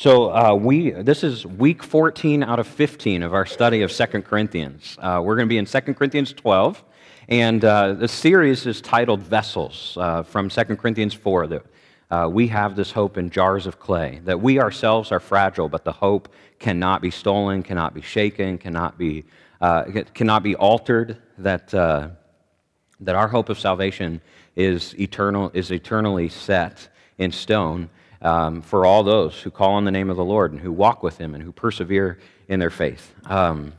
So uh, we this is week 14 out of 15 of our study of Second Corinthians. Uh, we're going to be in Second Corinthians 12, and uh, the series is titled Vessels uh, from Second Corinthians 4. That uh, we have this hope in jars of clay. That we ourselves are fragile, but the hope cannot be stolen, cannot be shaken, cannot be uh, cannot be altered. That that our hope of salvation is eternal is eternally set in stone um, for all those who call on the name of the Lord and who walk with Him and who persevere in their faith. Um,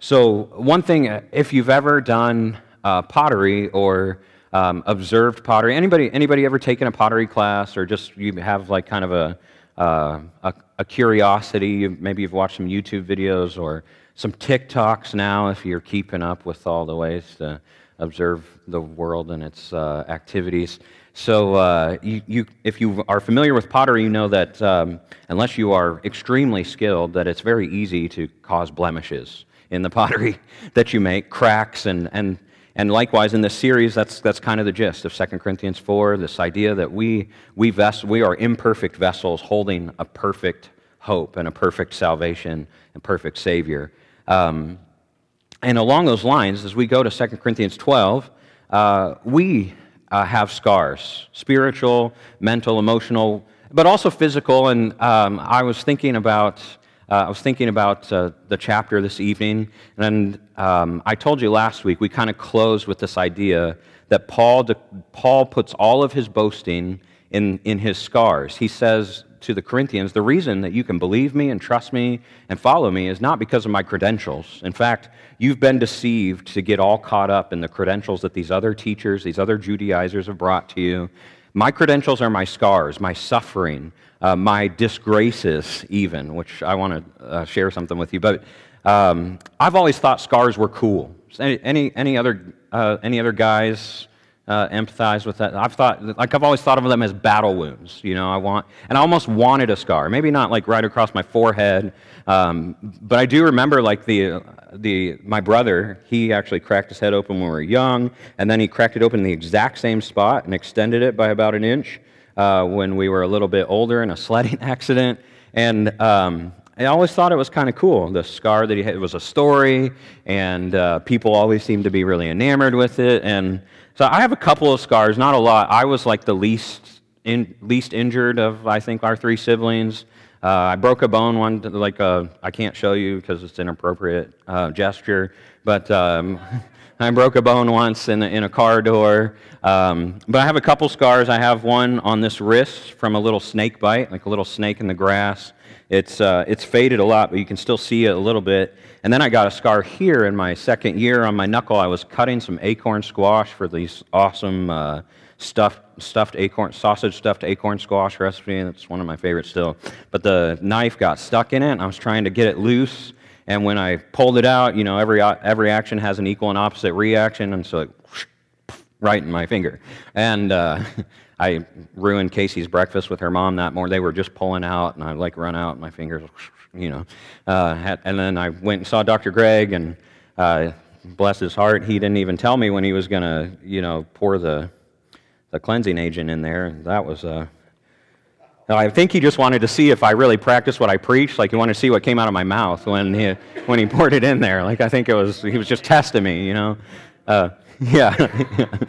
so, one thing, uh, if you've ever done uh, pottery or um, observed pottery, anybody, anybody ever taken a pottery class or just you have like kind of a, uh, a, a, curiosity? Maybe you've watched some YouTube videos or some TikToks now if you're keeping up with all the ways to observe the world and its uh, activities. So, uh, you, you, if you are familiar with pottery, you know that um, unless you are extremely skilled, that it's very easy to cause blemishes in the pottery that you make, cracks, and, and, and likewise in this series, that's, that's kind of the gist of 2 Corinthians 4 this idea that we, we, we are imperfect vessels holding a perfect hope and a perfect salvation and perfect Savior. Um, and along those lines, as we go to 2 Corinthians 12, uh, we uh, have scars spiritual, mental, emotional, but also physical. And um, I was thinking about. Uh, I was thinking about uh, the chapter this evening, and um, I told you last week we kind of closed with this idea that Paul, Paul puts all of his boasting in, in his scars. He says to the Corinthians, the reason that you can believe me and trust me and follow me is not because of my credentials. In fact, you've been deceived to get all caught up in the credentials that these other teachers, these other Judaizers have brought to you. My credentials are my scars, my suffering, uh, my disgraces, even, which I want to uh, share something with you. But um, I've always thought scars were cool. Any, any, any, other, uh, any other guys uh, empathize with that. I've thought, like, I've always thought of them as battle wounds. You know, I want, and I almost wanted a scar. Maybe not like right across my forehead, um, but I do remember like the, the, my brother. He actually cracked his head open when we were young, and then he cracked it open in the exact same spot and extended it by about an inch uh, when we were a little bit older in a sledding accident. And um, I always thought it was kind of cool. The scar that he had it was a story, and uh, people always seemed to be really enamored with it. And so I have a couple of scars, not a lot. I was like the least in, least injured of I think our three siblings. Uh, I broke a bone one, like uh, I can't show you because it's inappropriate uh, gesture, but um, I broke a bone once in a, in a car door. Um, but I have a couple scars. I have one on this wrist from a little snake bite, like a little snake in the grass. It's, uh, it's faded a lot, but you can still see it a little bit. And then I got a scar here in my second year on my knuckle. I was cutting some acorn squash for these awesome uh, stuffed, stuffed acorn, sausage stuffed acorn squash recipe. and It's one of my favorites still. But the knife got stuck in it, I was trying to get it loose. And when I pulled it out, you know, every, every action has an equal and opposite reaction. And so it right in my finger. And uh, I ruined Casey's breakfast with her mom that morning. They were just pulling out, and I like run out, and my fingers, you know. Uh, and then I went and saw Dr. Greg, and uh, bless his heart, he didn't even tell me when he was going to, you know, pour the the cleansing agent in there. That was uh, I think he just wanted to see if I really practiced what I preached. Like he wanted to see what came out of my mouth when he when he poured it in there. Like I think it was he was just testing me, you know. Uh, yeah.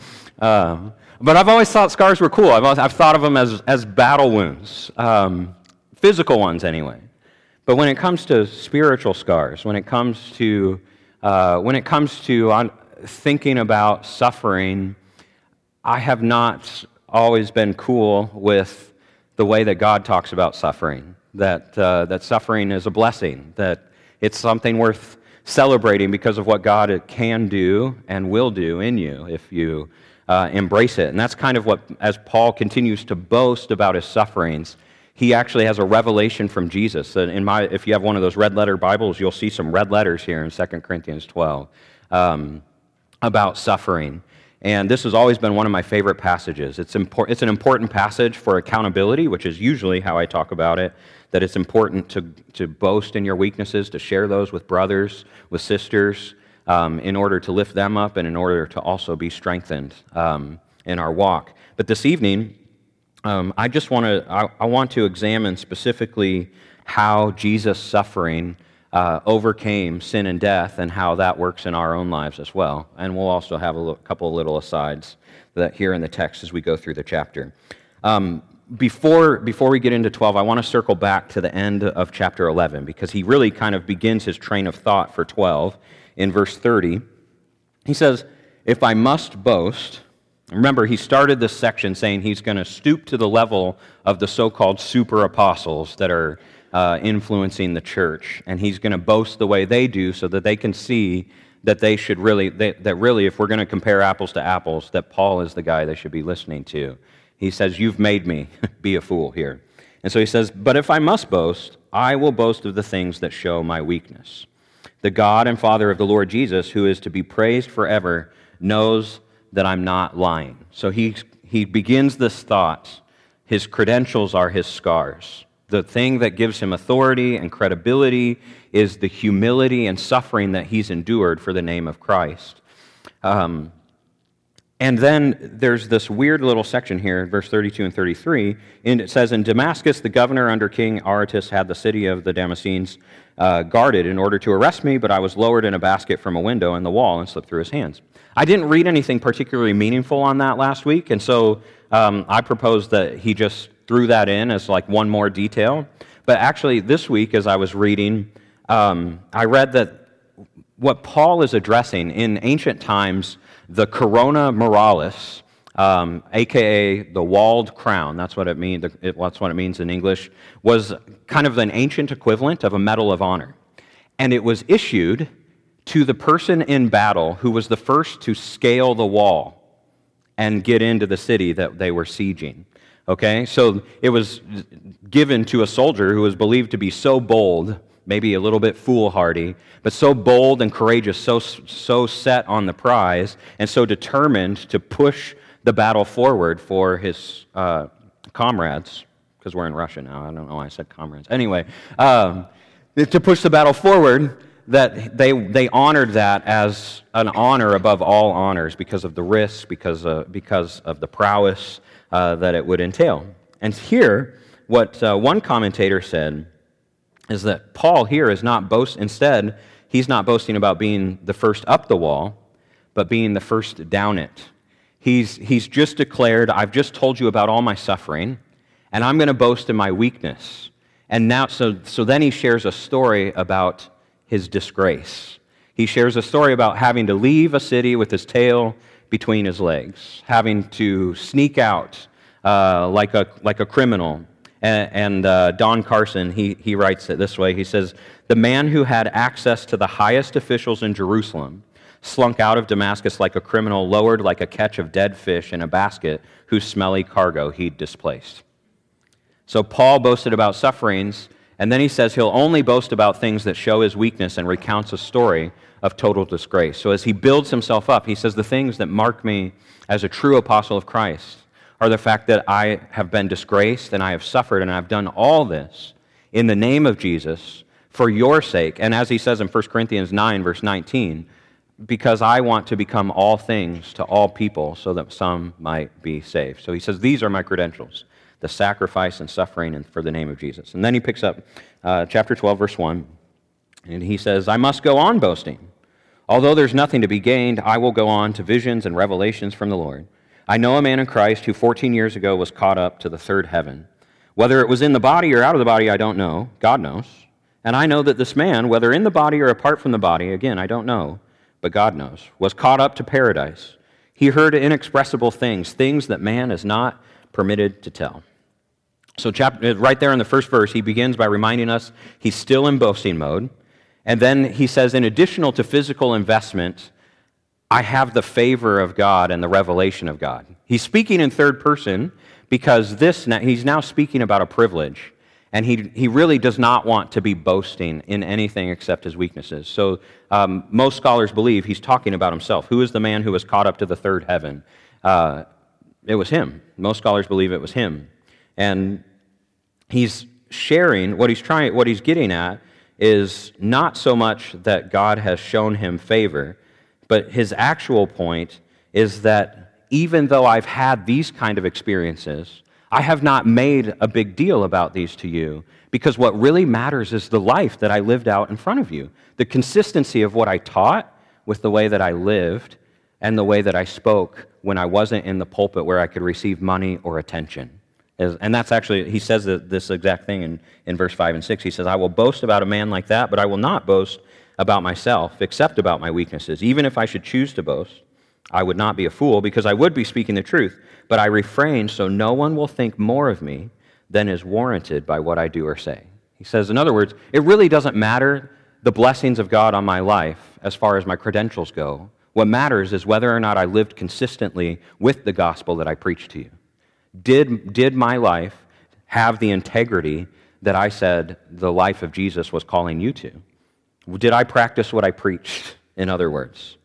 uh, but I've always thought scars were cool. I've, always, I've thought of them as, as battle wounds, um, physical ones anyway. But when it comes to spiritual scars, when it comes to, uh, when it comes to uh, thinking about suffering, I have not always been cool with the way that God talks about suffering. That, uh, that suffering is a blessing, that it's something worth celebrating because of what God can do and will do in you if you uh, embrace it. And that's kind of what, as Paul continues to boast about his sufferings, he actually has a revelation from Jesus. In my, if you have one of those red letter Bibles, you'll see some red letters here in 2 Corinthians 12 um, about suffering. And this has always been one of my favorite passages. It's, impor- it's an important passage for accountability, which is usually how I talk about it. That it's important to, to boast in your weaknesses, to share those with brothers, with sisters, um, in order to lift them up and in order to also be strengthened um, in our walk. But this evening, um, I just want to I, I, want to examine specifically how Jesus' suffering uh, overcame sin and death, and how that works in our own lives as well. And we'll also have a little, couple little asides that here in the text as we go through the chapter. Um, before, before we get into 12, I want to circle back to the end of chapter 11 because he really kind of begins his train of thought for 12 in verse 30. He says, If I must boast, remember, he started this section saying he's going to stoop to the level of the so called super apostles that are uh, influencing the church, and he's going to boast the way they do so that they can see that they should really, that really, if we're going to compare apples to apples, that Paul is the guy they should be listening to. He says, You've made me be a fool here. And so he says, But if I must boast, I will boast of the things that show my weakness. The God and Father of the Lord Jesus, who is to be praised forever, knows that I'm not lying. So he, he begins this thought. His credentials are his scars. The thing that gives him authority and credibility is the humility and suffering that he's endured for the name of Christ. Um, and then there's this weird little section here, verse 32 and 33. And it says, In Damascus, the governor under King Aretas had the city of the Damascenes uh, guarded in order to arrest me, but I was lowered in a basket from a window in the wall and slipped through his hands. I didn't read anything particularly meaningful on that last week, and so um, I proposed that he just threw that in as like one more detail. But actually, this week, as I was reading, um, I read that what Paul is addressing in ancient times, the corona muralis, um, aka the walled crown, that's what it means. That's what it means in English. Was kind of an ancient equivalent of a medal of honor, and it was issued to the person in battle who was the first to scale the wall and get into the city that they were sieging. Okay, so it was given to a soldier who was believed to be so bold maybe a little bit foolhardy, but so bold and courageous, so, so set on the prize, and so determined to push the battle forward for his uh, comrades, because we're in Russia now. I don't know why I said comrades. Anyway, um, to push the battle forward, that they, they honored that as an honor above all honors because of the risk, because, of, because of the prowess uh, that it would entail. And here, what uh, one commentator said is that Paul here is not boast instead he's not boasting about being the first up the wall but being the first down it. He's, he's just declared i've just told you about all my suffering and i'm going to boast in my weakness. And now so, so then he shares a story about his disgrace. He shares a story about having to leave a city with his tail between his legs having to sneak out uh, like, a, like a criminal and, and uh, Don Carson, he, he writes it this way He says, The man who had access to the highest officials in Jerusalem slunk out of Damascus like a criminal, lowered like a catch of dead fish in a basket whose smelly cargo he'd displaced. So Paul boasted about sufferings, and then he says he'll only boast about things that show his weakness and recounts a story of total disgrace. So as he builds himself up, he says, The things that mark me as a true apostle of Christ are the fact that I have been disgraced and I have suffered and I've done all this in the name of Jesus for your sake. And as he says in 1 Corinthians 9, verse 19, because I want to become all things to all people so that some might be saved. So he says, These are my credentials the sacrifice and suffering for the name of Jesus. And then he picks up uh, chapter 12, verse 1, and he says, I must go on boasting. Although there's nothing to be gained, I will go on to visions and revelations from the Lord. I know a man in Christ who 14 years ago was caught up to the third heaven. Whether it was in the body or out of the body, I don't know. God knows. And I know that this man, whether in the body or apart from the body, again, I don't know, but God knows, was caught up to paradise. He heard inexpressible things, things that man is not permitted to tell. So, chapter, uh, right there in the first verse, he begins by reminding us he's still in boasting mode. And then he says, in addition to physical investment, I have the favor of God and the revelation of God. He's speaking in third person because this he's now speaking about a privilege. And he, he really does not want to be boasting in anything except his weaknesses. So um, most scholars believe he's talking about himself. Who is the man who was caught up to the third heaven? Uh, it was him. Most scholars believe it was him. And he's sharing what he's trying, what he's getting at is not so much that God has shown him favor, but his actual point is that even though I've had these kind of experiences, I have not made a big deal about these to you because what really matters is the life that I lived out in front of you. The consistency of what I taught with the way that I lived and the way that I spoke when I wasn't in the pulpit where I could receive money or attention. And that's actually, he says this exact thing in, in verse 5 and 6. He says, I will boast about a man like that, but I will not boast about myself, except about my weaknesses. Even if I should choose to boast, I would not be a fool, because I would be speaking the truth. But I refrain so no one will think more of me than is warranted by what I do or say. He says, in other words, it really doesn't matter the blessings of God on my life as far as my credentials go. What matters is whether or not I lived consistently with the gospel that I preached to you. Did, did my life have the integrity that I said the life of Jesus was calling you to? Did I practice what I preached, in other words?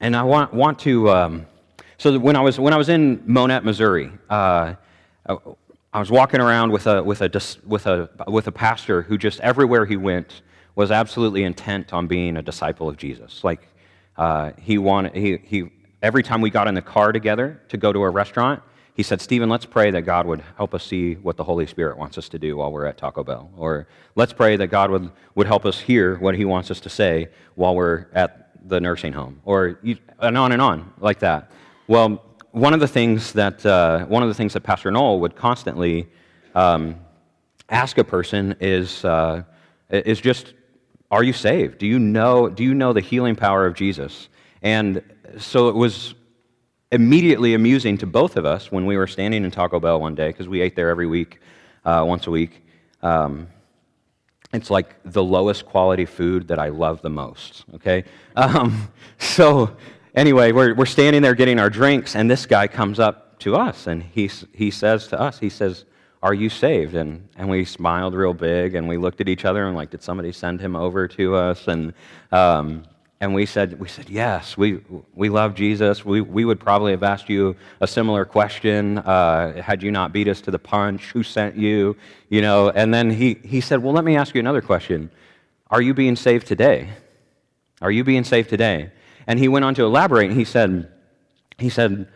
And I want, want to, um, so when I, was, when I was in Monett, Missouri, uh, I was walking around with a, with, a, with, a, with a pastor who just everywhere he went was absolutely intent on being a disciple of Jesus. Like, uh, he wanted, he, he, every time we got in the car together to go to a restaurant, he said, Stephen, let's pray that God would help us see what the Holy Spirit wants us to do while we're at Taco Bell. Or let's pray that God would, would help us hear what he wants us to say while we're at the nursing home. Or and on and on like that. Well, one of the things that, uh, one of the things that Pastor Noel would constantly um, ask a person is, uh, is just, are you saved? Do you, know, do you know the healing power of Jesus? And so it was immediately amusing to both of us when we were standing in Taco Bell one day, because we ate there every week, uh, once a week. Um, it's like the lowest quality food that I love the most, okay? Um, so, anyway, we're, we're standing there getting our drinks, and this guy comes up to us, and he, he says to us, he says, Are you saved? And, and we smiled real big, and we looked at each other and, like, did somebody send him over to us? And, um, and we said, we said yes, we, we love Jesus. We, we would probably have asked you a similar question uh, had you not beat us to the punch. Who sent you? You know, and then he, he said, well, let me ask you another question. Are you being saved today? Are you being saved today? And he went on to elaborate, and he said, he said,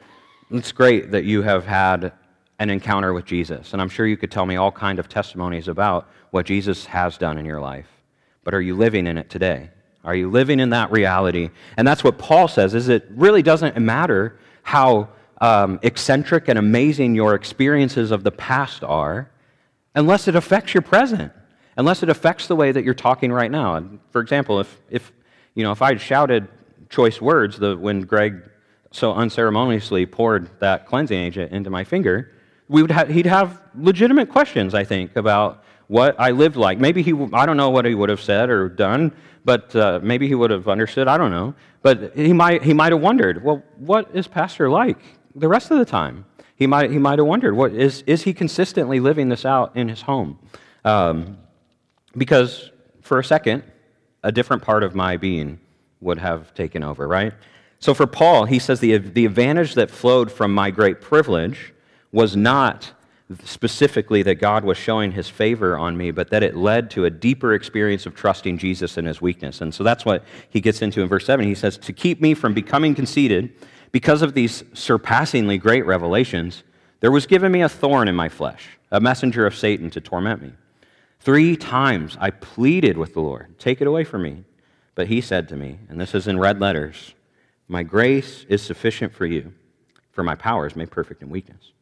it's great that you have had an encounter with Jesus. And I'm sure you could tell me all kind of testimonies about what Jesus has done in your life. But are you living in it today? Are you living in that reality? And that's what Paul says, is it really doesn't matter how um, eccentric and amazing your experiences of the past are unless it affects your present, unless it affects the way that you're talking right now. And for example, if, if, you know, if I shouted choice words the, when Greg so unceremoniously poured that cleansing agent into my finger, we would ha- he'd have legitimate questions, I think, about what I lived like. Maybe he, I don't know what he would have said or done, but uh, maybe he would have understood. I don't know. But he might, he might have wondered, well, what is Pastor like the rest of the time? He might, he might have wondered, what, is, is he consistently living this out in his home? Um, because for a second, a different part of my being would have taken over, right? So for Paul, he says the, the advantage that flowed from my great privilege was not specifically that God was showing his favor on me, but that it led to a deeper experience of trusting Jesus in his weakness. And so that's what he gets into in verse 7. He says, To keep me from becoming conceited, because of these surpassingly great revelations, there was given me a thorn in my flesh, a messenger of Satan to torment me. Three times I pleaded with the Lord, Take it away from me. But he said to me, and this is in red letters, My grace is sufficient for you, for my power is made perfect in weakness.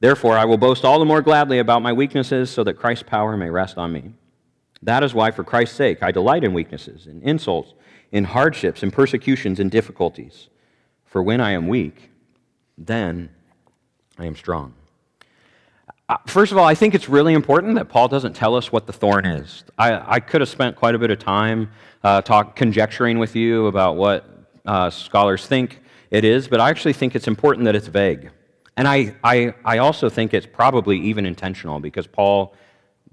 Therefore, I will boast all the more gladly about my weaknesses so that Christ's power may rest on me. That is why, for Christ's sake, I delight in weaknesses, in insults, in hardships, in persecutions, in difficulties. For when I am weak, then I am strong. Uh, first of all, I think it's really important that Paul doesn't tell us what the thorn is. I, I could have spent quite a bit of time uh, talk, conjecturing with you about what uh, scholars think it is, but I actually think it's important that it's vague. And I, I, I also think it's probably even intentional because Paul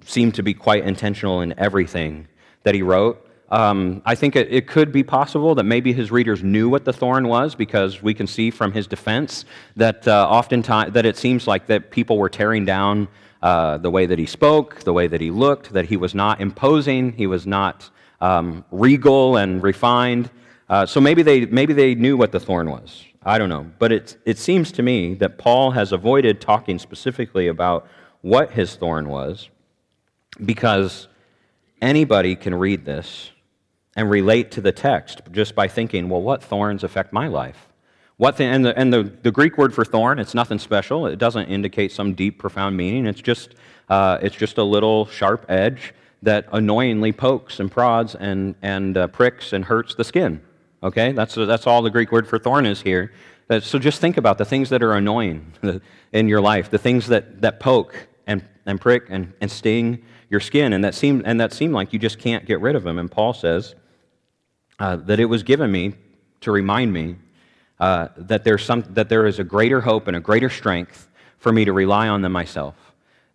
seemed to be quite intentional in everything that he wrote. Um, I think it, it, could be possible that maybe his readers knew what the thorn was because we can see from his defense that uh, oftentimes that it seems like that people were tearing down uh, the way that he spoke, the way that he looked, that he was not imposing, he was not um, regal and refined. Uh, so maybe they, maybe they knew what the thorn was. I don't know. But it, it seems to me that Paul has avoided talking specifically about what his thorn was because anybody can read this and relate to the text just by thinking, well, what thorns affect my life? What the, and the, and the, the Greek word for thorn, it's nothing special. It doesn't indicate some deep, profound meaning. It's just, uh, it's just a little sharp edge that annoyingly pokes and prods and, and uh, pricks and hurts the skin. Okay? That's, that's all the Greek word for thorn is here. So just think about the things that are annoying in your life, the things that, that poke and, and prick and, and sting your skin, and that, seem, and that seem like you just can't get rid of them. And Paul says uh, that it was given me to remind me uh, that, there's some, that there is a greater hope and a greater strength for me to rely on than myself.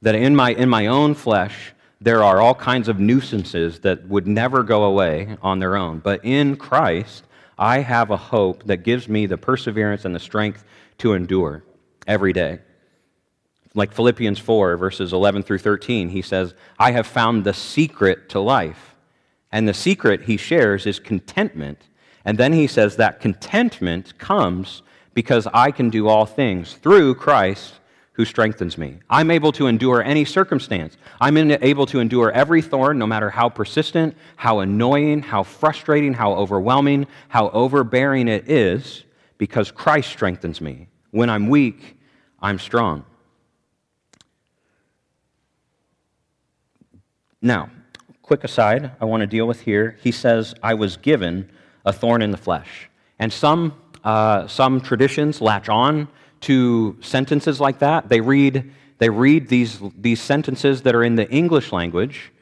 That in my, in my own flesh, there are all kinds of nuisances that would never go away on their own. But in Christ, I have a hope that gives me the perseverance and the strength to endure every day. Like Philippians 4, verses 11 through 13, he says, I have found the secret to life. And the secret he shares is contentment. And then he says that contentment comes because I can do all things through Christ who strengthens me. I'm able to endure any circumstance. I'm able to endure every thorn, no matter how persistent, how annoying, how frustrating, how overwhelming, how overbearing it is, because Christ strengthens me. When I'm weak, I'm strong. Now, quick aside I want to deal with here. He says, I was given a thorn in the flesh. And some, uh, some traditions latch on to sentences like that. They read, they read these, these sentences that are in the English language,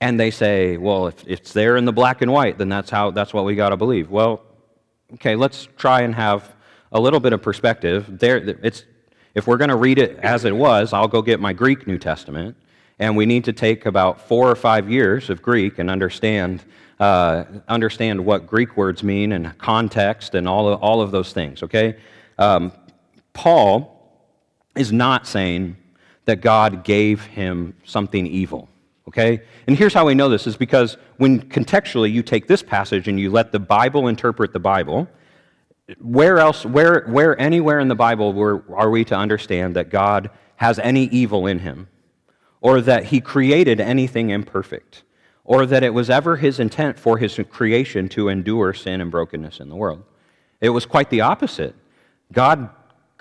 and they say, well, if it's there in the black and white, then that's, how, that's what we got to believe. Well, okay, let's try and have a little bit of perspective. There, it's, if we're going to read it as it was, I'll go get my Greek New Testament, and we need to take about four or five years of Greek and understand, uh, understand what Greek words mean and context and all of, all of those things, okay? Um, Paul is not saying that God gave him something evil. Okay? And here's how we know this is because when contextually you take this passage and you let the Bible interpret the Bible, where else, where, where anywhere in the Bible were, are we to understand that God has any evil in him? Or that he created anything imperfect? Or that it was ever his intent for his creation to endure sin and brokenness in the world? It was quite the opposite. God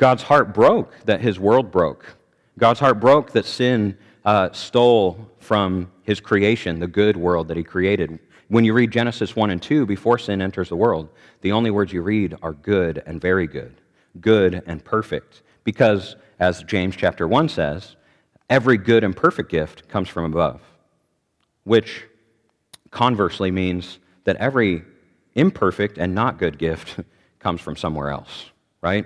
God's heart broke that his world broke. God's heart broke that sin uh, stole from his creation, the good world that he created. When you read Genesis 1 and 2, before sin enters the world, the only words you read are good and very good, good and perfect. Because, as James chapter 1 says, every good and perfect gift comes from above, which conversely means that every imperfect and not good gift comes from somewhere else, right?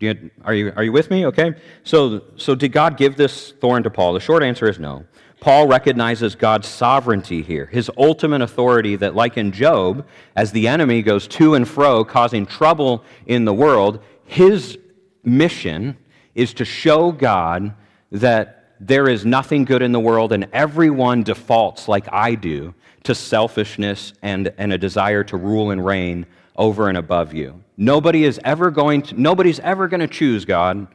You, are, you, are you with me? Okay. So, so did God give this thorn to Paul? The short answer is no. Paul recognizes God's sovereignty here, his ultimate authority that, like in Job, as the enemy goes to and fro, causing trouble in the world, his mission is to show God that there is nothing good in the world and everyone defaults, like I do, to selfishness and, and a desire to rule and reign over and above you. Nobody is ever going to, nobody's ever going to choose God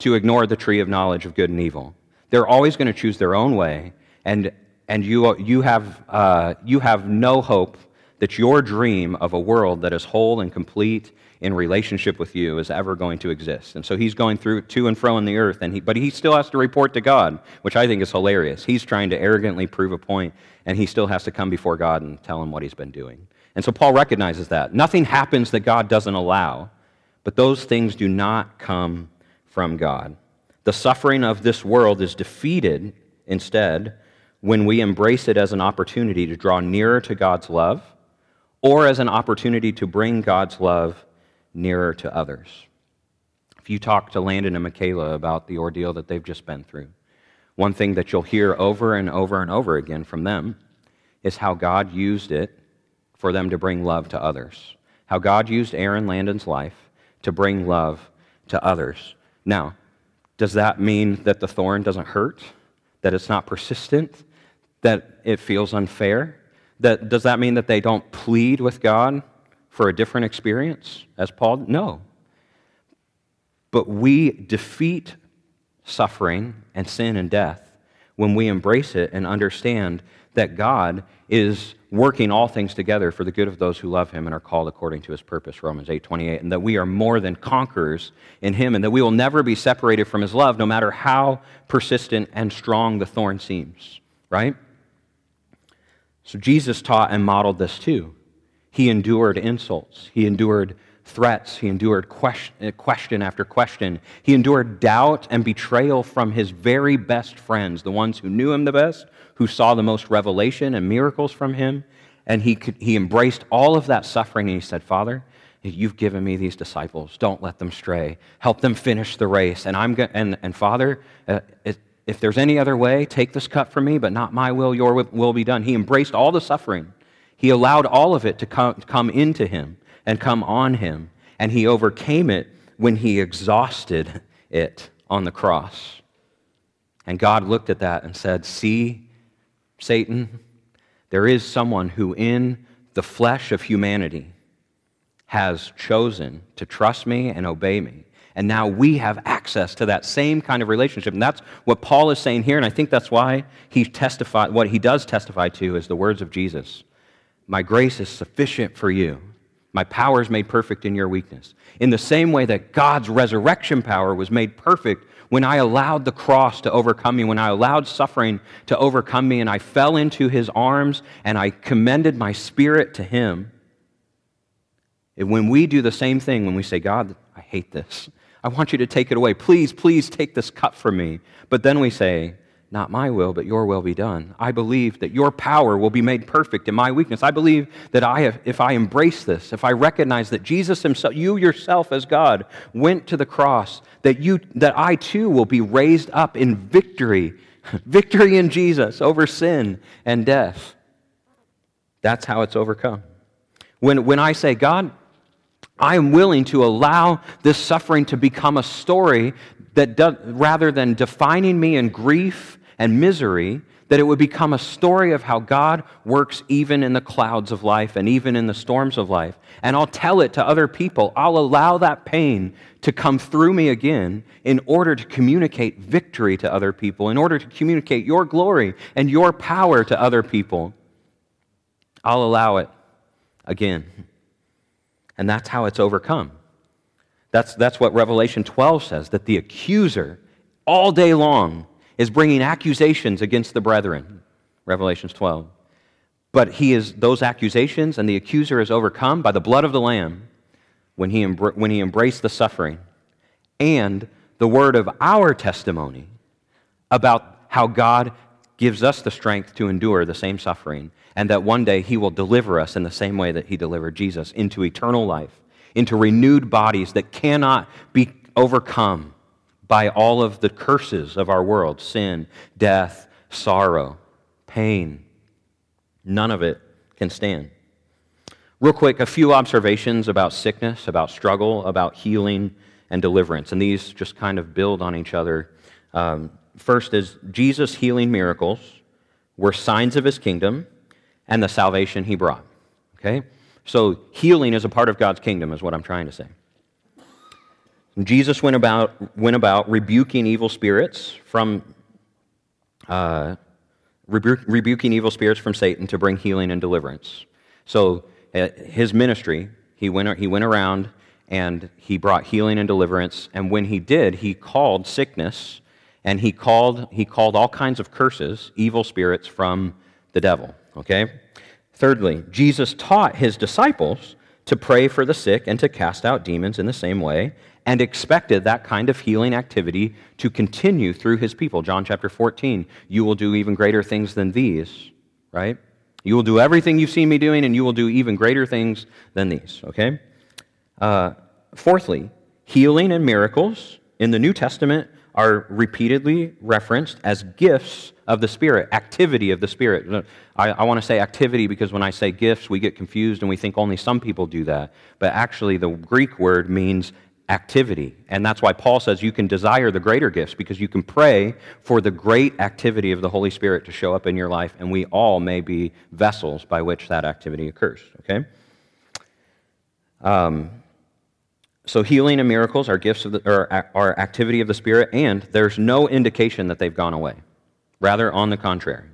to ignore the tree of knowledge of good and evil. They're always going to choose their own way, and, and you, you, have, uh, you have no hope that your dream of a world that is whole and complete in relationship with you is ever going to exist. And so he's going through to and fro in the earth, and he, but he still has to report to God, which I think is hilarious. He's trying to arrogantly prove a point, and he still has to come before God and tell him what he's been doing. And so Paul recognizes that. Nothing happens that God doesn't allow, but those things do not come from God. The suffering of this world is defeated instead when we embrace it as an opportunity to draw nearer to God's love or as an opportunity to bring God's love nearer to others. If you talk to Landon and Michaela about the ordeal that they've just been through, one thing that you'll hear over and over and over again from them is how God used it for them to bring love to others. How God used Aaron Landon's life to bring love to others. Now, does that mean that the thorn doesn't hurt? That it's not persistent? That it feels unfair? That, does that mean that they don't plead with God for a different experience, as Paul? No. But we defeat suffering and sin and death when we embrace it and understand that God is working all things together for the good of those who love him and are called according to his purpose Romans 8:28 and that we are more than conquerors in him and that we will never be separated from his love no matter how persistent and strong the thorn seems right? So Jesus taught and modeled this too. He endured insults. He endured threats. He endured question, question, after question. He endured doubt and betrayal from his very best friends, the ones who knew him the best, who saw the most revelation and miracles from him. And he, could, he embraced all of that suffering and he said, Father, you've given me these disciples. Don't let them stray. Help them finish the race. And, I'm go- and, and Father, uh, it, if there's any other way, take this cup from me, but not my will, your will be done. He embraced all the suffering. He allowed all of it to come, come into him and come on him. And he overcame it when he exhausted it on the cross. And God looked at that and said, See, Satan, there is someone who, in the flesh of humanity, has chosen to trust me and obey me. And now we have access to that same kind of relationship. And that's what Paul is saying here. And I think that's why he testified, what he does testify to is the words of Jesus My grace is sufficient for you my power is made perfect in your weakness. In the same way that God's resurrection power was made perfect when I allowed the cross to overcome me, when I allowed suffering to overcome me, and I fell into his arms and I commended my spirit to him. And when we do the same thing, when we say, God, I hate this, I want you to take it away. Please, please take this cup from me. But then we say, not my will, but your will be done. I believe that your power will be made perfect in my weakness. I believe that I have, if I embrace this, if I recognize that Jesus himself, you yourself as God, went to the cross, that, you, that I too will be raised up in victory, victory in Jesus over sin and death. That's how it's overcome. When, when I say, God, I am willing to allow this suffering to become a story that does, rather than defining me in grief and misery, that it would become a story of how God works even in the clouds of life and even in the storms of life. And I'll tell it to other people. I'll allow that pain to come through me again in order to communicate victory to other people, in order to communicate your glory and your power to other people. I'll allow it again. And that's how it's overcome. That's, that's what Revelation 12 says that the accuser all day long is bringing accusations against the brethren. Revelations 12. But he is, those accusations and the accuser is overcome by the blood of the Lamb when he, embr- when he embraced the suffering and the word of our testimony about how God gives us the strength to endure the same suffering and that one day he will deliver us in the same way that he delivered Jesus into eternal life, into renewed bodies that cannot be overcome by all of the curses of our world sin, death, sorrow, pain. None of it can stand. Real quick, a few observations about sickness, about struggle, about healing and deliverance. And these just kind of build on each other. Um, first is Jesus' healing miracles were signs of his kingdom and the salvation he brought. Okay? So healing is a part of God's kingdom, is what I'm trying to say. Jesus went about, went about rebuking evil spirits from uh, rebu- rebuking evil spirits from Satan to bring healing and deliverance. So uh, his ministry, he went, he went around and he brought healing and deliverance. And when he did, he called sickness and he called, he called all kinds of curses, evil spirits from the devil. Okay? Thirdly, Jesus taught his disciples to pray for the sick and to cast out demons in the same way and expected that kind of healing activity to continue through his people. John chapter 14, you will do even greater things than these, right? You will do everything you've seen me doing, and you will do even greater things than these, okay? Uh, fourthly, healing and miracles in the New Testament are repeatedly referenced as gifts of the Spirit, activity of the Spirit. I, I want to say activity because when I say gifts, we get confused and we think only some people do that. But actually, the Greek word means activity. And that's why Paul says you can desire the greater gifts because you can pray for the great activity of the Holy Spirit to show up in your life, and we all may be vessels by which that activity occurs. Okay? Um, so, healing and miracles are gifts of the, or are activity of the Spirit, and there's no indication that they've gone away. Rather, on the contrary.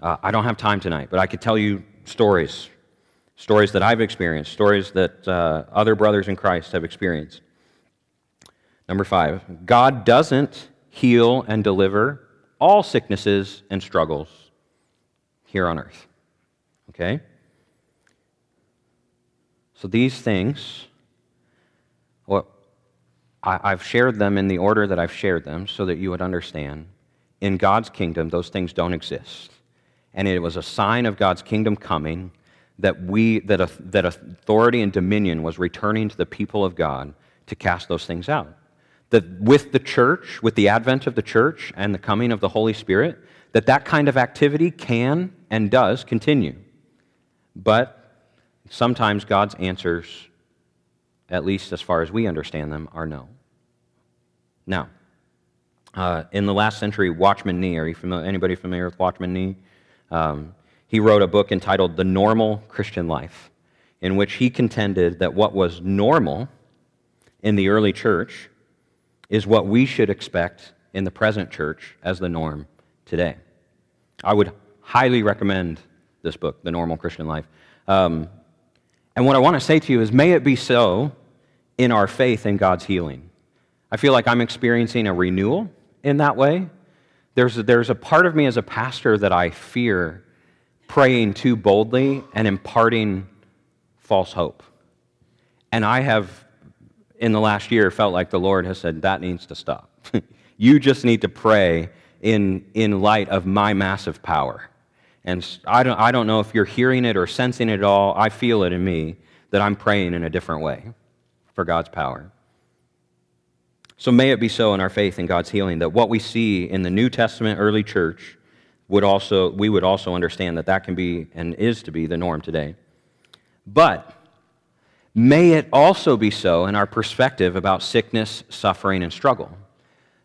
Uh, I don't have time tonight, but I could tell you stories stories that I've experienced, stories that uh, other brothers in Christ have experienced. Number five, God doesn't heal and deliver all sicknesses and struggles here on earth. Okay? So these things, well, I, have shared them in the order that I've shared them so that you would understand. In God's kingdom, those things don't exist. And it was a sign of God's kingdom coming that, we, that, that authority and dominion was returning to the people of God to cast those things out. That with the church, with the advent of the church and the coming of the Holy Spirit, that that kind of activity can and does continue. But sometimes God's answers, at least as far as we understand them, are no. Now, uh, in the last century, Watchman Nee, are you familiar, anybody familiar with Watchman Nee? Um, he wrote a book entitled The Normal Christian Life, in which he contended that what was normal in the early church is what we should expect in the present church as the norm today. I would highly recommend this book, The Normal Christian Life. Um, and what I want to say to you is, may it be so in our faith in God's healing. I feel like I'm experiencing a renewal in that way. There's there's a part of me as a pastor that I fear praying too boldly and imparting false hope. And I have, in the last year, felt like the Lord has said, that needs to stop. you just need to pray in, in light of my massive power. And I don't, I don't know if you're hearing it or sensing it at all. I feel it in me that I'm praying in a different way for God's power. So may it be so in our faith in God's healing that what we see in the New Testament early church would also, we would also understand that that can be and is to be the norm today. But may it also be so in our perspective about sickness, suffering, and struggle.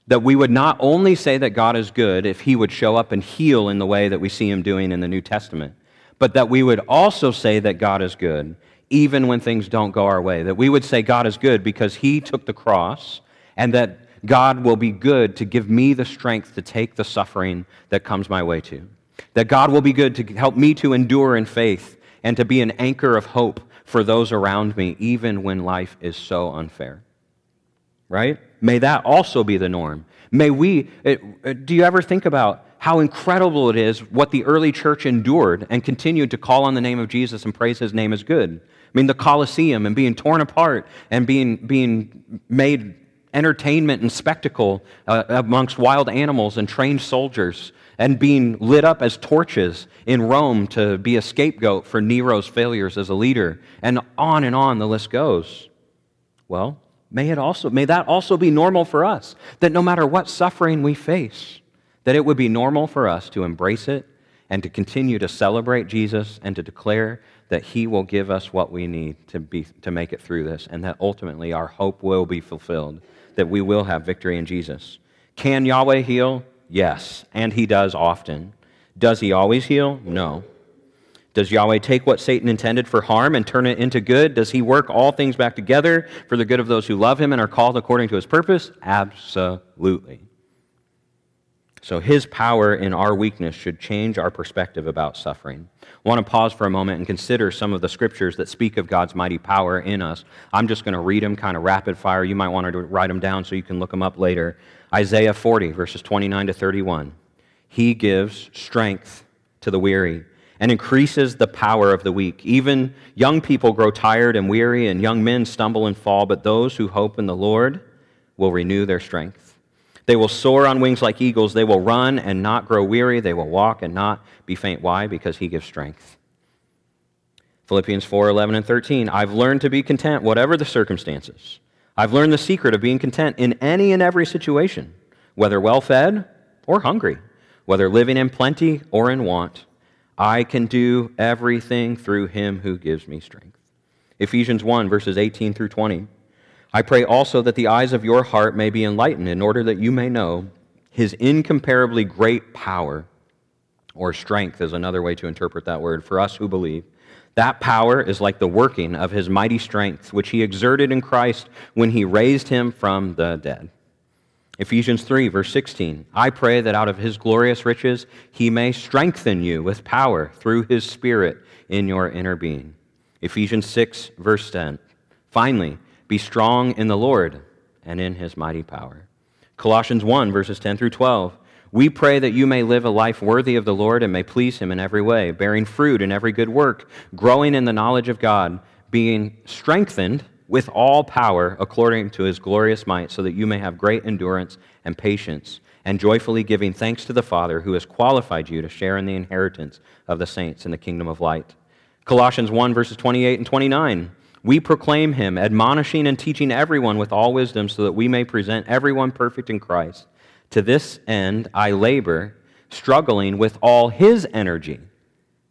That we would not only say that God is good if he would show up and heal in the way that we see him doing in the New Testament, but that we would also say that God is good even when things don't go our way. That we would say God is good because he took the cross and that God will be good to give me the strength to take the suffering that comes my way to. That God will be good to help me to endure in faith and to be an anchor of hope for those around me, even when life is so unfair. Right? May that also be the norm. May we, it, uh, do you ever think about how incredible it is what the early church endured and continued to call on the name of Jesus and praise his name as good? I mean, the Colosseum and being torn apart and being, being made entertainment and spectacle uh, amongst wild animals and trained soldiers, and being lit up as torches in Rome to be a scapegoat for Nero's failures as a leader, and on and on the list goes. Well, may it also may that also be normal for us that no matter what suffering we face, that it would be normal for us to embrace it and to continue to celebrate Jesus and to declare that he will give us what we need to, be, to make it through this and that ultimately our hope will be fulfilled that we will have victory in Jesus. Can Yahweh heal? Yes, and he does often. Does he always heal? No. Does Yahweh take what Satan intended for harm and turn it into good? Does he work all things back together for the good of those who love him and are called according to his purpose? Absolutely. So his power in our weakness should change our perspective about suffering. I want to pause for a moment and consider some of the scriptures that speak of God's mighty power in us. I'm just going to read them kind of rapid fire. You might want to write them down so you can look them up later. Isaiah 40, verses 29 to 31. He gives strength to the weary and increases the power of the weak. Even young people grow tired and weary, and young men stumble and fall, but those who hope in the Lord will renew their strength. They will soar on wings like eagles. They will run and not grow weary. They will walk and not be faint. Why? Because he gives strength. Philippians 4 11 and 13. I've learned to be content, whatever the circumstances. I've learned the secret of being content in any and every situation, whether well fed or hungry, whether living in plenty or in want. I can do everything through him who gives me strength. Ephesians 1, verses 18 through 20. I pray also that the eyes of your heart may be enlightened, in order that you may know his incomparably great power, or strength is another way to interpret that word, for us who believe. That power is like the working of his mighty strength, which he exerted in Christ when he raised him from the dead. Ephesians 3, verse 16. I pray that out of his glorious riches he may strengthen you with power through his Spirit in your inner being. Ephesians 6, verse 10. Finally, be strong in the Lord and in his mighty power. Colossians 1, verses 10 through 12. We pray that you may live a life worthy of the Lord and may please him in every way, bearing fruit in every good work, growing in the knowledge of God, being strengthened with all power according to his glorious might, so that you may have great endurance and patience, and joyfully giving thanks to the Father who has qualified you to share in the inheritance of the saints in the kingdom of light. Colossians 1, verses 28 and 29. We proclaim him, admonishing and teaching everyone with all wisdom, so that we may present everyone perfect in Christ. To this end I labor, struggling with all his energy.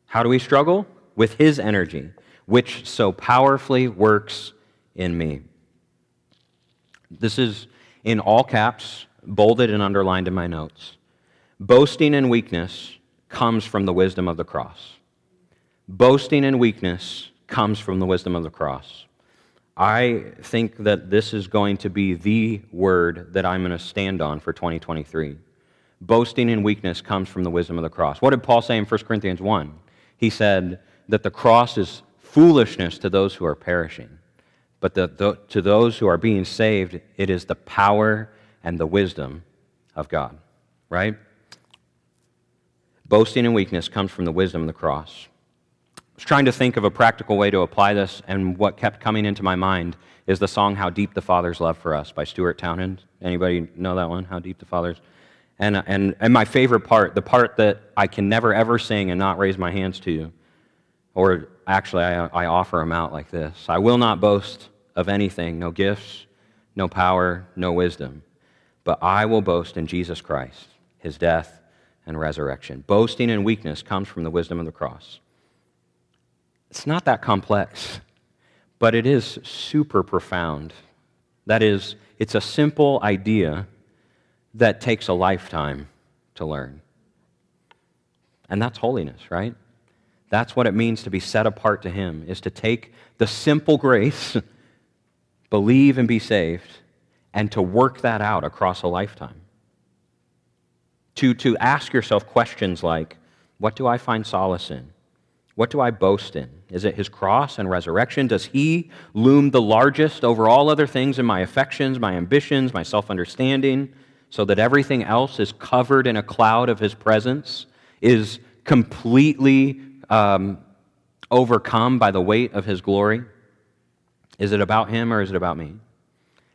How do we struggle? With his energy, which so powerfully works in me. This is in all caps, bolded and underlined in my notes. Boasting in weakness comes from the wisdom of the cross. Boasting in weakness comes from the wisdom of the cross. I think that this is going to be the word that I'm going to stand on for 2023. Boasting in weakness comes from the wisdom of the cross. What did Paul say in 1 Corinthians 1? He said that the cross is foolishness to those who are perishing. But the, the, to those who are being saved, it is the power and the wisdom of God, right? Boasting and weakness comes from the wisdom of the cross. Was trying to think of a practical way to apply this, and what kept coming into my mind is the song "How Deep the Father's Love for Us" by Stuart Townend. Anybody know that one? How deep the Father's. And, uh, and, and my favorite part, the part that I can never ever sing and not raise my hands to, or actually, I, I offer them out like this I will not boast of anything, no gifts, no power, no wisdom, but I will boast in Jesus Christ, his death and resurrection. Boasting in weakness comes from the wisdom of the cross. It's not that complex, but it is super profound. That is, it's a simple idea that takes a lifetime to learn. And that's holiness, right? That's what it means to be set apart to Him, is to take the simple grace, believe and be saved, and to work that out across a lifetime. To, to ask yourself questions like, what do I find solace in? What do I boast in? Is it his cross and resurrection? Does he loom the largest over all other things in my affections, my ambitions, my self understanding, so that everything else is covered in a cloud of his presence, is completely um, overcome by the weight of his glory? Is it about him or is it about me?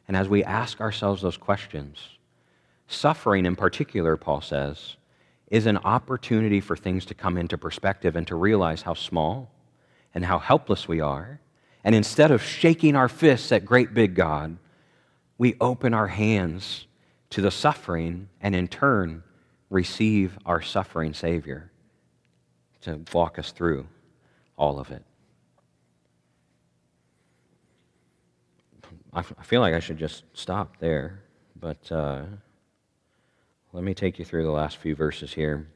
And as we ask ourselves those questions, suffering in particular, Paul says, is an opportunity for things to come into perspective and to realize how small and how helpless we are. And instead of shaking our fists at great big God, we open our hands to the suffering and in turn receive our suffering Savior to walk us through all of it. I feel like I should just stop there, but uh, let me take you through the last few verses here.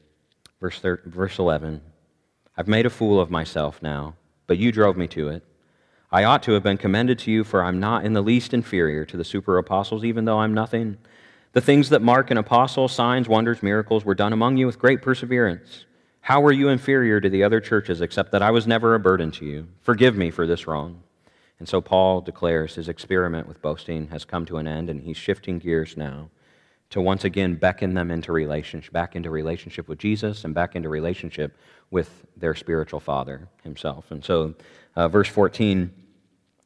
Verse, thir- verse 11 I've made a fool of myself now, but you drove me to it. I ought to have been commended to you, for I'm not in the least inferior to the super apostles, even though I'm nothing. The things that mark an apostle, signs, wonders, miracles, were done among you with great perseverance. How were you inferior to the other churches, except that I was never a burden to you? Forgive me for this wrong. And so Paul declares his experiment with boasting has come to an end, and he's shifting gears now to once again beckon them into relationship, back into relationship with Jesus and back into relationship with their spiritual father himself. And so, uh, verse 14,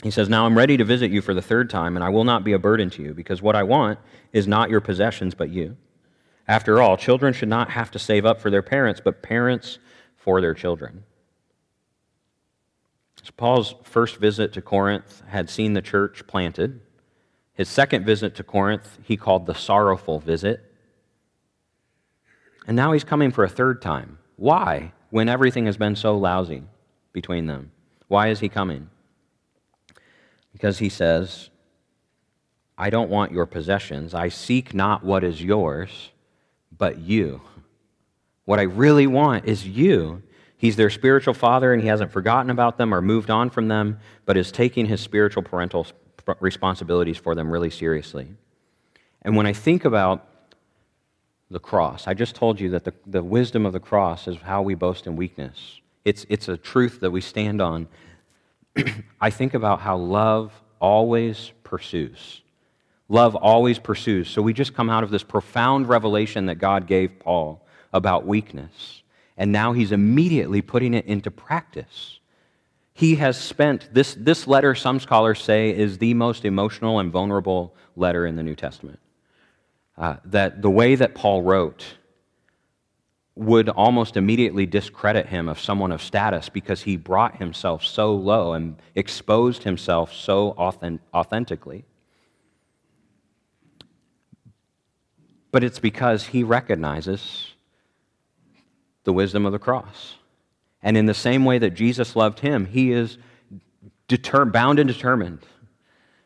he says, Now I'm ready to visit you for the third time, and I will not be a burden to you, because what I want is not your possessions, but you. After all, children should not have to save up for their parents, but parents for their children. So Paul's first visit to Corinth had seen the church planted. His second visit to Corinth, he called the sorrowful visit. And now he's coming for a third time. Why, when everything has been so lousy between them? Why is he coming? Because he says, I don't want your possessions. I seek not what is yours, but you. What I really want is you. He's their spiritual father, and he hasn't forgotten about them or moved on from them, but is taking his spiritual parental responsibilities for them really seriously. And when I think about the cross, I just told you that the, the wisdom of the cross is how we boast in weakness. It's, it's a truth that we stand on. I think about how love always pursues. Love always pursues. So we just come out of this profound revelation that God gave Paul about weakness. And now he's immediately putting it into practice. He has spent, this, this letter, some scholars say, is the most emotional and vulnerable letter in the New Testament. Uh, that the way that Paul wrote would almost immediately discredit him of someone of status because he brought himself so low and exposed himself so authentically. But it's because he recognizes the wisdom of the cross. And in the same way that Jesus loved him, he is deter- bound and determined,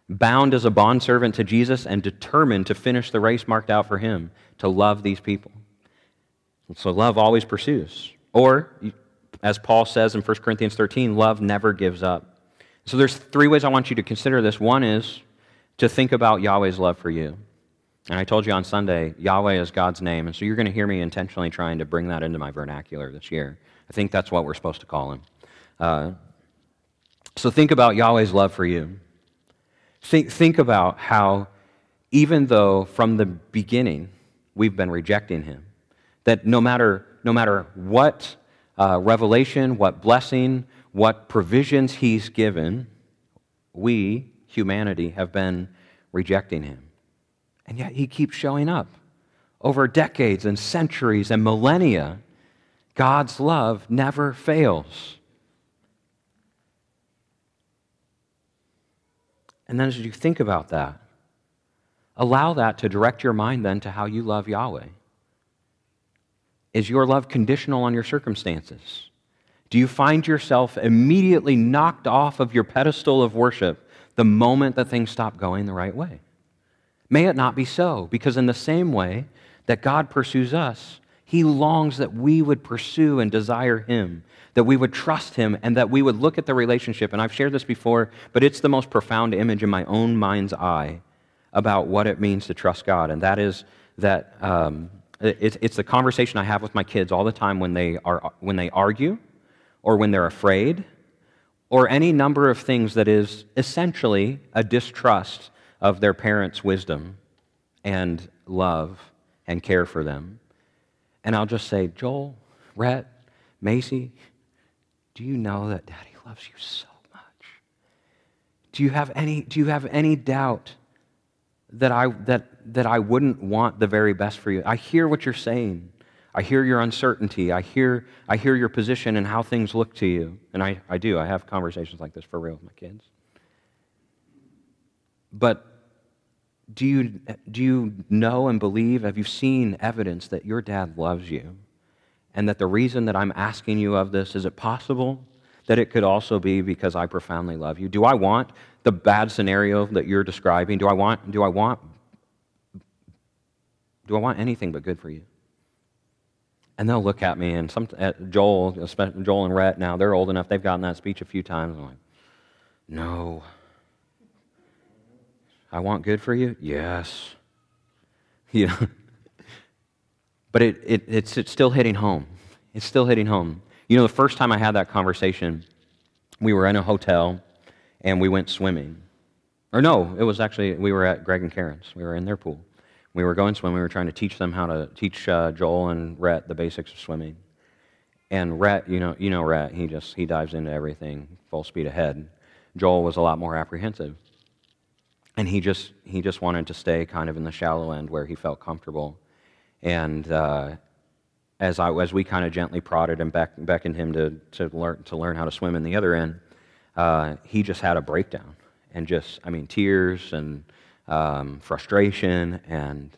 bound as a bondservant to Jesus and determined to finish the race marked out for him, to love these people. And so love always pursues. Or, as Paul says in 1 Corinthians 13, love never gives up. So there's three ways I want you to consider this. One is to think about Yahweh's love for you. And I told you on Sunday, Yahweh is God's name. And so you're going to hear me intentionally trying to bring that into my vernacular this year. I think that's what we're supposed to call him. Uh, so think about Yahweh's love for you. Think, think about how, even though from the beginning we've been rejecting him, that no matter, no matter what uh, revelation, what blessing, what provisions he's given, we, humanity, have been rejecting him. And yet he keeps showing up. Over decades and centuries and millennia, God's love never fails. And then as you think about that, allow that to direct your mind then to how you love Yahweh. Is your love conditional on your circumstances? Do you find yourself immediately knocked off of your pedestal of worship the moment that things stop going the right way? May it not be so, because in the same way that God pursues us, He longs that we would pursue and desire Him, that we would trust Him, and that we would look at the relationship. And I've shared this before, but it's the most profound image in my own mind's eye about what it means to trust God, and that is that um, it's, it's the conversation I have with my kids all the time when they, are, when they argue or when they're afraid or any number of things that is essentially a distrust of their parents' wisdom and love and care for them. And I'll just say, Joel, Rhett, Macy, do you know that Daddy loves you so much? Do you have any, do you have any doubt that I, that, that I wouldn't want the very best for you? I hear what you're saying. I hear your uncertainty. I hear, I hear your position and how things look to you. And I, I do. I have conversations like this for real with my kids. But do you, do you know and believe? Have you seen evidence that your dad loves you? And that the reason that I'm asking you of this, is it possible that it could also be because I profoundly love you? Do I want the bad scenario that you're describing? Do I want, do I want, do I want anything but good for you? And they'll look at me, and some, at Joel, Joel and Rhett now, they're old enough, they've gotten that speech a few times. I'm like, no. I want good for you? Yes. You know? but it, it, it's, it's still hitting home. It's still hitting home. You know, the first time I had that conversation, we were in a hotel and we went swimming. Or no, it was actually, we were at Greg and Karen's. We were in their pool. We were going swimming. We were trying to teach them how to teach uh, Joel and Rhett the basics of swimming. And Rhett, you know, you know Rhett, he just, he dives into everything full speed ahead. Joel was a lot more apprehensive and he just he just wanted to stay kind of in the shallow end where he felt comfortable. And uh, as I as we kind of gently prodded and beck, beckoned him to to learn to learn how to swim in the other end, uh, he just had a breakdown and just I mean tears and um, frustration and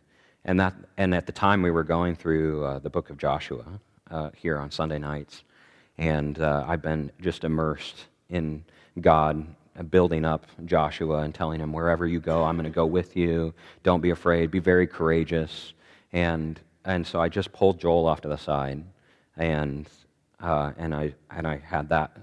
and that and at the time we were going through uh, the book of Joshua uh, here on Sunday nights, and uh, I've been just immersed in God building up Joshua and telling him, wherever you go, I'm going to go with you. Don't be afraid. Be very courageous. And, and so I just pulled Joel off to the side. And, uh, and, I, and I had that,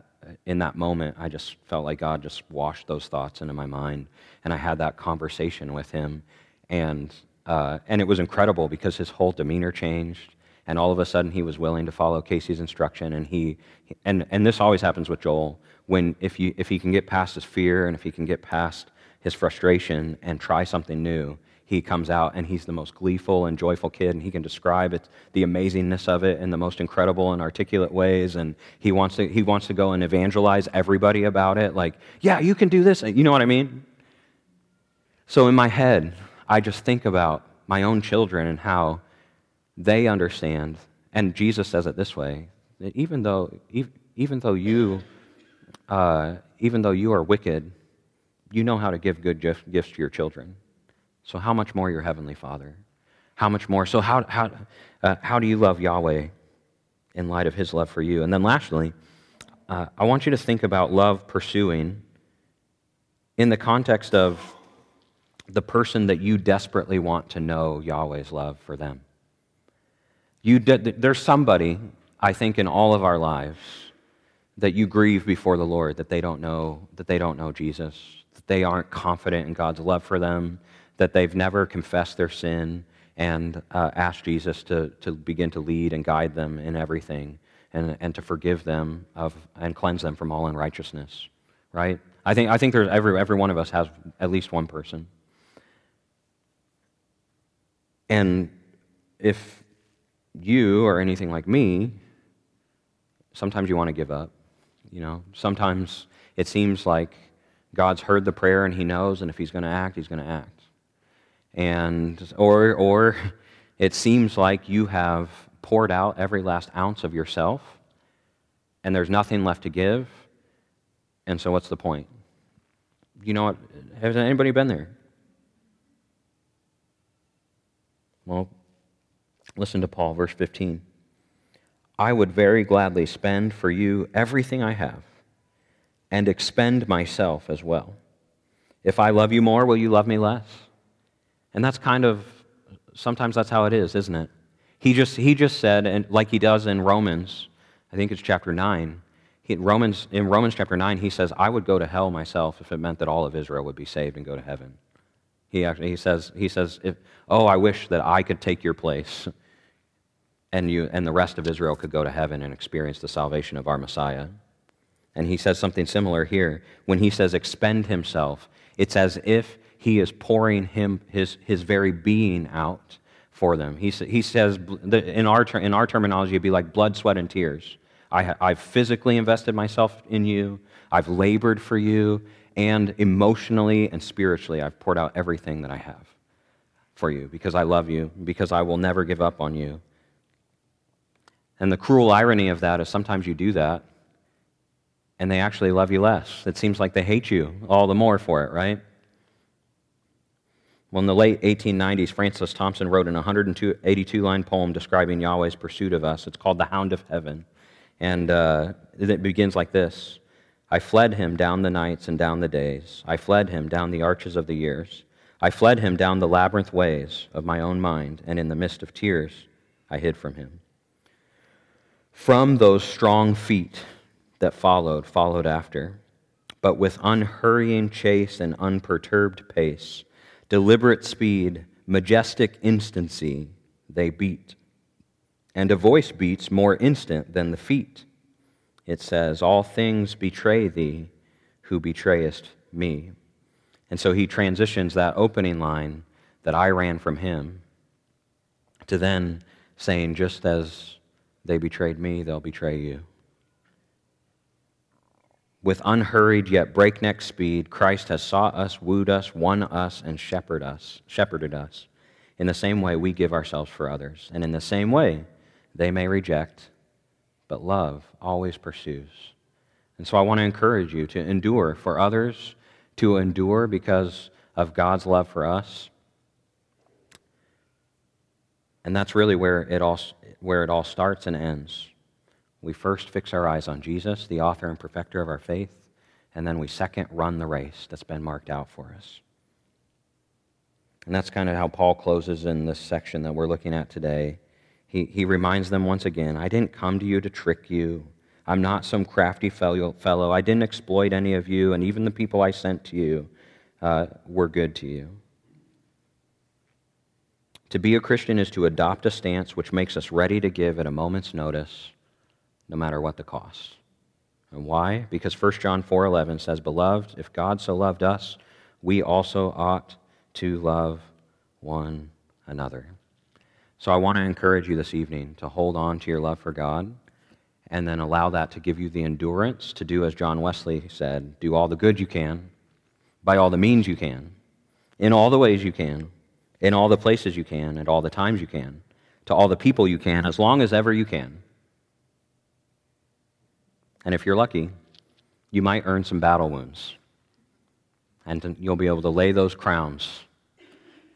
in that moment, I just felt like God just washed those thoughts into my mind. And I had that conversation with him. And, uh, and it was incredible because his whole demeanor changed and all of a sudden he was willing to follow Casey's instruction. And, he, and, and this always happens with Joel. When if, you, if he can get past his fear and if he can get past his frustration and try something new, he comes out and he's the most gleeful and joyful kid, and he can describe it, the amazingness of it in the most incredible and articulate ways. And he wants to, he wants to go and evangelize everybody about it, like, yeah, you can do this. You know what I mean? So in my head, I just think about my own children and how they understand, and Jesus says it this way that even though, even though you, uh, even though you are wicked, you know how to give good gifts to your children. So, how much more your Heavenly Father? How much more? So, how, how, uh, how do you love Yahweh in light of His love for you? And then, lastly, uh, I want you to think about love pursuing in the context of the person that you desperately want to know Yahweh's love for them. You did, there's somebody, I think, in all of our lives that you grieve before the Lord that they don't know that they don't know Jesus, that they aren't confident in God's love for them, that they've never confessed their sin and uh, asked Jesus to, to begin to lead and guide them in everything and, and to forgive them of, and cleanse them from all unrighteousness. Right? I think, I think there's every, every one of us has at least one person. And if you or anything like me, sometimes you want to give up. You know, sometimes it seems like God's heard the prayer and He knows, and if He's going to act, He's going to act. And or or it seems like you have poured out every last ounce of yourself, and there's nothing left to give. And so, what's the point? You know what? Has anybody been there? Well, Listen to Paul, verse 15. I would very gladly spend for you everything I have and expend myself as well. If I love you more, will you love me less? And that's kind of, sometimes that's how it is, isn't it? He just, he just said, and like he does in Romans, I think it's chapter 9, he, Romans, in Romans chapter 9, he says, I would go to hell myself if it meant that all of Israel would be saved and go to heaven. He, actually, he says, he says if, Oh, I wish that I could take your place and, you, and the rest of Israel could go to heaven and experience the salvation of our Messiah. And he says something similar here. When he says expend himself, it's as if he is pouring him, his, his very being out for them. He, he says, in our, in our terminology, it'd be like blood, sweat, and tears. I, I've physically invested myself in you, I've labored for you, and emotionally and spiritually, I've poured out everything that I have for you because I love you, because I will never give up on you. And the cruel irony of that is sometimes you do that and they actually love you less. It seems like they hate you all the more for it, right? Well, in the late 1890s, Francis Thompson wrote an 182 line poem describing Yahweh's pursuit of us. It's called The Hound of Heaven. And uh, it begins like this I fled him down the nights and down the days. I fled him down the arches of the years. I fled him down the labyrinth ways of my own mind, and in the mist of tears, I hid from him. From those strong feet that followed, followed after, but with unhurrying chase and unperturbed pace, deliberate speed, majestic instancy, they beat. And a voice beats more instant than the feet. It says, All things betray thee who betrayest me. And so he transitions that opening line that I ran from him to then saying, Just as they betrayed me, they'll betray you. With unhurried yet breakneck speed, Christ has sought us, wooed us, won us, and shepherded us, shepherded us. In the same way, we give ourselves for others. And in the same way, they may reject, but love always pursues. And so I want to encourage you to endure for others, to endure because of God's love for us. And that's really where it all where it all starts and ends. We first fix our eyes on Jesus, the author and perfecter of our faith, And then we, second, run the race that's been marked out for us. And that's kind of how Paul closes in this section that we're looking at today. He, he reminds them once again I didn't come to you to trick you. I'm not some crafty fellow. I didn't exploit any of you, and even the people I sent to you uh, were good to you. To be a Christian is to adopt a stance which makes us ready to give at a moment's notice, no matter what the cost. And why? Because 1 John 4:11 says, "Beloved, if God so loved us, we also ought to love one another." So I want to encourage you this evening to hold on to your love for God and then allow that to give you the endurance to do as John Wesley said, do all the good you can by all the means you can, in all the ways you can, in all the places you can, at all the times you can, to all the people you can, as long as ever you can. And if you're lucky, you might earn some battle wounds. And you'll be able to lay those crowns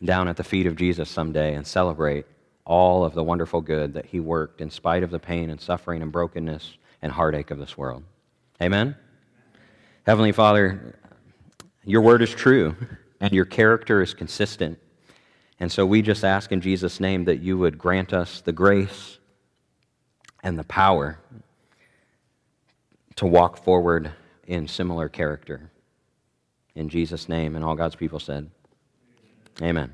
down at the feet of Jesus someday and celebrate all of the wonderful good that he worked in spite of the pain and suffering and brokenness and heartache of this world. Amen? Heavenly Father, your word is true and your character is consistent. And so we just ask in Jesus' name that you would grant us the grace and the power to walk forward in similar character. In Jesus' name, and all God's people said, Amen.